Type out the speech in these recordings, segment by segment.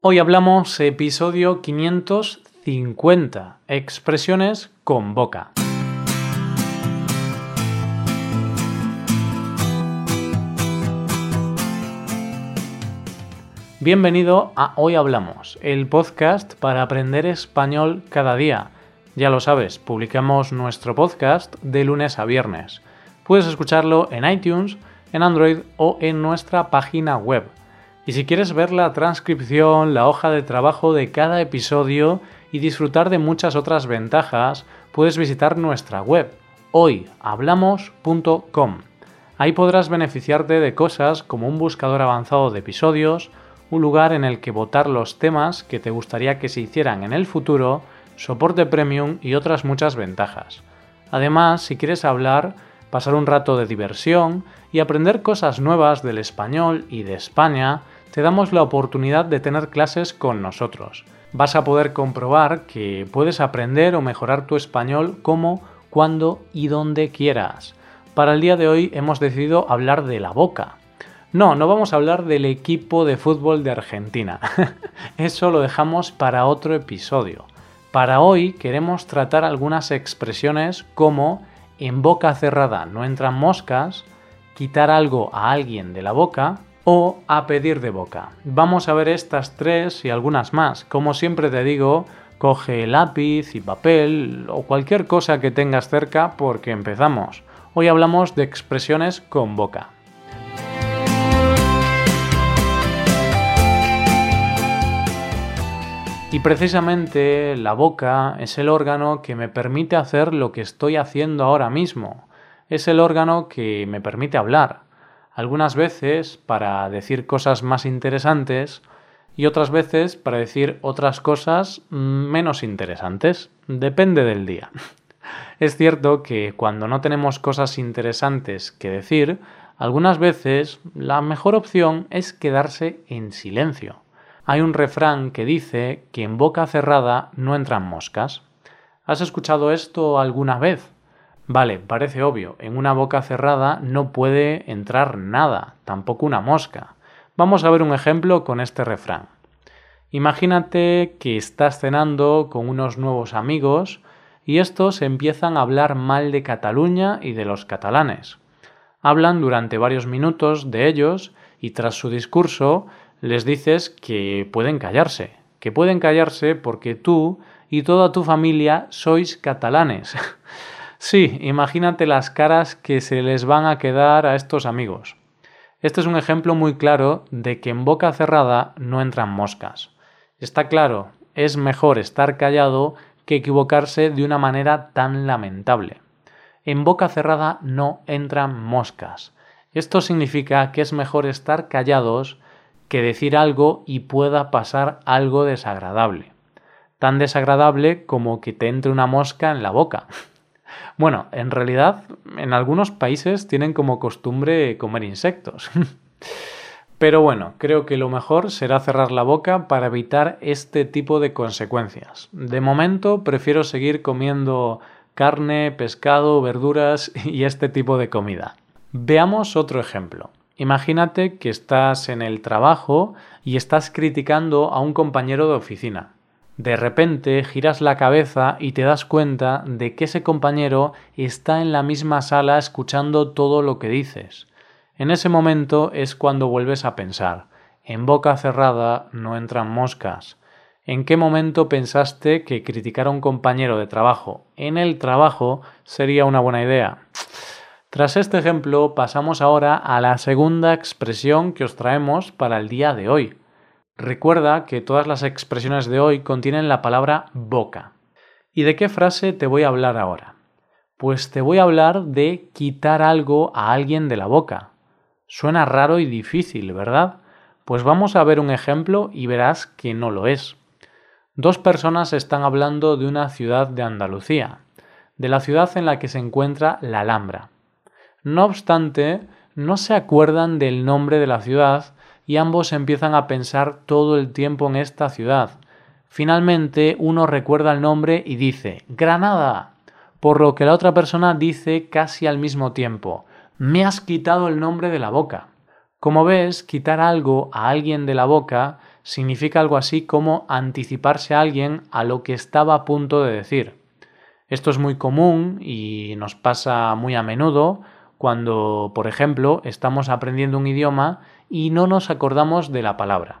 Hoy hablamos episodio 550, expresiones con boca. Bienvenido a Hoy Hablamos, el podcast para aprender español cada día. Ya lo sabes, publicamos nuestro podcast de lunes a viernes. Puedes escucharlo en iTunes, en Android o en nuestra página web y si quieres ver la transcripción, la hoja de trabajo de cada episodio y disfrutar de muchas otras ventajas, puedes visitar nuestra web hoyhablamos.com. Ahí podrás beneficiarte de cosas como un buscador avanzado de episodios, un lugar en el que votar los temas que te gustaría que se hicieran en el futuro, soporte premium y otras muchas ventajas. Además, si quieres hablar, pasar un rato de diversión y aprender cosas nuevas del español y de España, te damos la oportunidad de tener clases con nosotros. Vas a poder comprobar que puedes aprender o mejorar tu español como, cuando y donde quieras. Para el día de hoy hemos decidido hablar de la boca. No, no vamos a hablar del equipo de fútbol de Argentina. Eso lo dejamos para otro episodio. Para hoy queremos tratar algunas expresiones como en boca cerrada no entran moscas, quitar algo a alguien de la boca o a pedir de boca. Vamos a ver estas tres y algunas más. Como siempre te digo, coge lápiz y papel o cualquier cosa que tengas cerca porque empezamos. Hoy hablamos de expresiones con boca. Y precisamente la boca es el órgano que me permite hacer lo que estoy haciendo ahora mismo. Es el órgano que me permite hablar algunas veces para decir cosas más interesantes y otras veces para decir otras cosas menos interesantes. Depende del día. Es cierto que cuando no tenemos cosas interesantes que decir, algunas veces la mejor opción es quedarse en silencio. Hay un refrán que dice que en boca cerrada no entran moscas. ¿Has escuchado esto alguna vez? Vale, parece obvio, en una boca cerrada no puede entrar nada, tampoco una mosca. Vamos a ver un ejemplo con este refrán. Imagínate que estás cenando con unos nuevos amigos y estos empiezan a hablar mal de Cataluña y de los catalanes. Hablan durante varios minutos de ellos y tras su discurso les dices que pueden callarse, que pueden callarse porque tú y toda tu familia sois catalanes. Sí, imagínate las caras que se les van a quedar a estos amigos. Este es un ejemplo muy claro de que en boca cerrada no entran moscas. Está claro, es mejor estar callado que equivocarse de una manera tan lamentable. En boca cerrada no entran moscas. Esto significa que es mejor estar callados que decir algo y pueda pasar algo desagradable. Tan desagradable como que te entre una mosca en la boca. Bueno, en realidad en algunos países tienen como costumbre comer insectos. Pero bueno, creo que lo mejor será cerrar la boca para evitar este tipo de consecuencias. De momento prefiero seguir comiendo carne, pescado, verduras y este tipo de comida. Veamos otro ejemplo. Imagínate que estás en el trabajo y estás criticando a un compañero de oficina. De repente giras la cabeza y te das cuenta de que ese compañero está en la misma sala escuchando todo lo que dices. En ese momento es cuando vuelves a pensar. En boca cerrada no entran moscas. ¿En qué momento pensaste que criticar a un compañero de trabajo en el trabajo sería una buena idea? Tras este ejemplo pasamos ahora a la segunda expresión que os traemos para el día de hoy. Recuerda que todas las expresiones de hoy contienen la palabra boca. ¿Y de qué frase te voy a hablar ahora? Pues te voy a hablar de quitar algo a alguien de la boca. Suena raro y difícil, ¿verdad? Pues vamos a ver un ejemplo y verás que no lo es. Dos personas están hablando de una ciudad de Andalucía, de la ciudad en la que se encuentra la Alhambra. No obstante, no se acuerdan del nombre de la ciudad y ambos empiezan a pensar todo el tiempo en esta ciudad. Finalmente uno recuerda el nombre y dice Granada, por lo que la otra persona dice casi al mismo tiempo Me has quitado el nombre de la boca. Como ves, quitar algo a alguien de la boca significa algo así como anticiparse a alguien a lo que estaba a punto de decir. Esto es muy común y nos pasa muy a menudo cuando, por ejemplo, estamos aprendiendo un idioma y no nos acordamos de la palabra.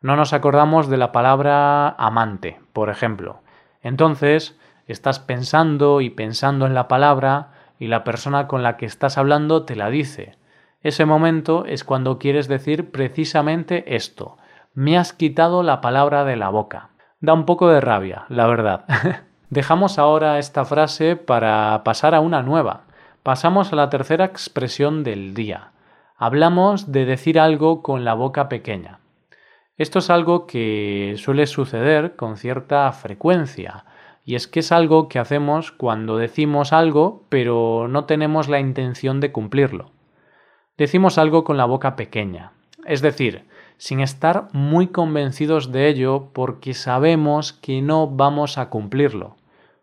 No nos acordamos de la palabra amante, por ejemplo. Entonces, estás pensando y pensando en la palabra y la persona con la que estás hablando te la dice. Ese momento es cuando quieres decir precisamente esto. Me has quitado la palabra de la boca. Da un poco de rabia, la verdad. Dejamos ahora esta frase para pasar a una nueva. Pasamos a la tercera expresión del día. Hablamos de decir algo con la boca pequeña. Esto es algo que suele suceder con cierta frecuencia, y es que es algo que hacemos cuando decimos algo pero no tenemos la intención de cumplirlo. Decimos algo con la boca pequeña, es decir, sin estar muy convencidos de ello porque sabemos que no vamos a cumplirlo.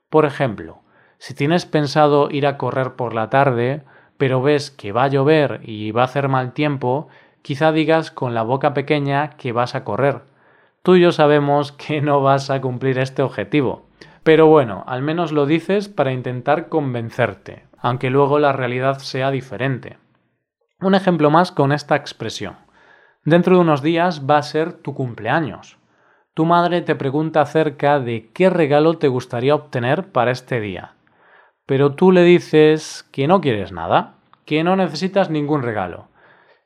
Por ejemplo, si tienes pensado ir a correr por la tarde, pero ves que va a llover y va a hacer mal tiempo, quizá digas con la boca pequeña que vas a correr. Tú y yo sabemos que no vas a cumplir este objetivo. Pero bueno, al menos lo dices para intentar convencerte, aunque luego la realidad sea diferente. Un ejemplo más con esta expresión. Dentro de unos días va a ser tu cumpleaños. Tu madre te pregunta acerca de qué regalo te gustaría obtener para este día pero tú le dices que no quieres nada, que no necesitas ningún regalo.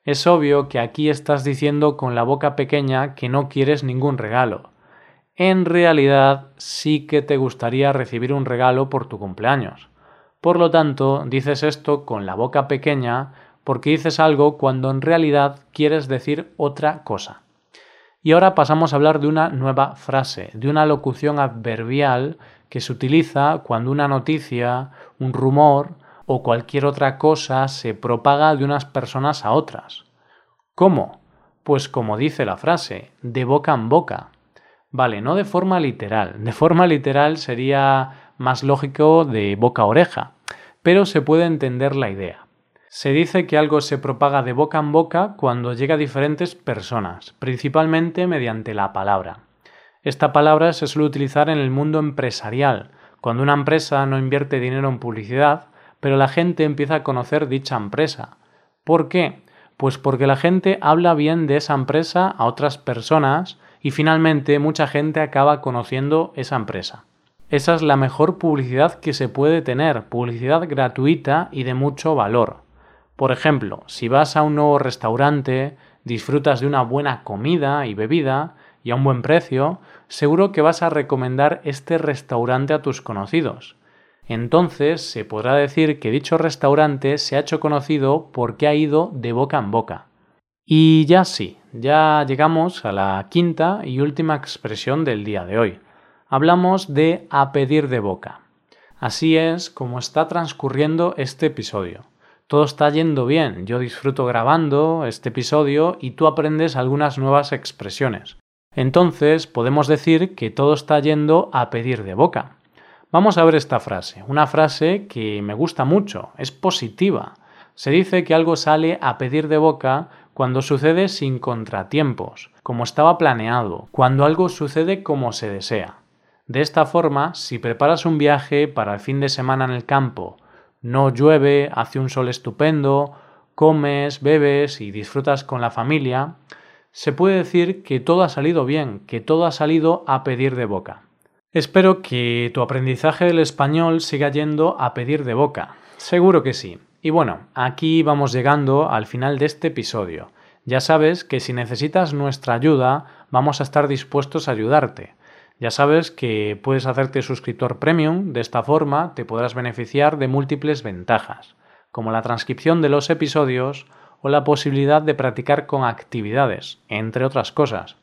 Es obvio que aquí estás diciendo con la boca pequeña que no quieres ningún regalo. En realidad sí que te gustaría recibir un regalo por tu cumpleaños. Por lo tanto, dices esto con la boca pequeña porque dices algo cuando en realidad quieres decir otra cosa. Y ahora pasamos a hablar de una nueva frase, de una locución adverbial que se utiliza cuando una noticia, un rumor o cualquier otra cosa se propaga de unas personas a otras. ¿Cómo? Pues como dice la frase, de boca en boca. Vale, no de forma literal. De forma literal sería más lógico de boca a oreja, pero se puede entender la idea. Se dice que algo se propaga de boca en boca cuando llega a diferentes personas, principalmente mediante la palabra. Esta palabra se suele utilizar en el mundo empresarial, cuando una empresa no invierte dinero en publicidad, pero la gente empieza a conocer dicha empresa. ¿Por qué? Pues porque la gente habla bien de esa empresa a otras personas y finalmente mucha gente acaba conociendo esa empresa. Esa es la mejor publicidad que se puede tener, publicidad gratuita y de mucho valor. Por ejemplo, si vas a un nuevo restaurante, disfrutas de una buena comida y bebida, y a un buen precio, seguro que vas a recomendar este restaurante a tus conocidos. Entonces se podrá decir que dicho restaurante se ha hecho conocido porque ha ido de boca en boca. Y ya sí, ya llegamos a la quinta y última expresión del día de hoy. Hablamos de a pedir de boca. Así es como está transcurriendo este episodio. Todo está yendo bien, yo disfruto grabando este episodio y tú aprendes algunas nuevas expresiones. Entonces podemos decir que todo está yendo a pedir de boca. Vamos a ver esta frase, una frase que me gusta mucho, es positiva. Se dice que algo sale a pedir de boca cuando sucede sin contratiempos, como estaba planeado, cuando algo sucede como se desea. De esta forma, si preparas un viaje para el fin de semana en el campo, no llueve, hace un sol estupendo, comes, bebes y disfrutas con la familia, se puede decir que todo ha salido bien, que todo ha salido a pedir de boca. Espero que tu aprendizaje del español siga yendo a pedir de boca. Seguro que sí. Y bueno, aquí vamos llegando al final de este episodio. Ya sabes que si necesitas nuestra ayuda, vamos a estar dispuestos a ayudarte. Ya sabes que puedes hacerte suscriptor premium, de esta forma te podrás beneficiar de múltiples ventajas, como la transcripción de los episodios o la posibilidad de practicar con actividades, entre otras cosas.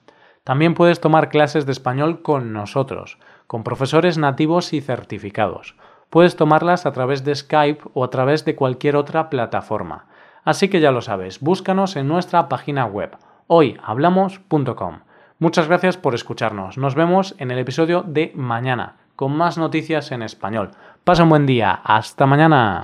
También puedes tomar clases de español con nosotros, con profesores nativos y certificados. Puedes tomarlas a través de Skype o a través de cualquier otra plataforma. Así que ya lo sabes, búscanos en nuestra página web hoyhablamos.com. Muchas gracias por escucharnos. Nos vemos en el episodio de mañana con más noticias en español. Pasa un buen día. Hasta mañana.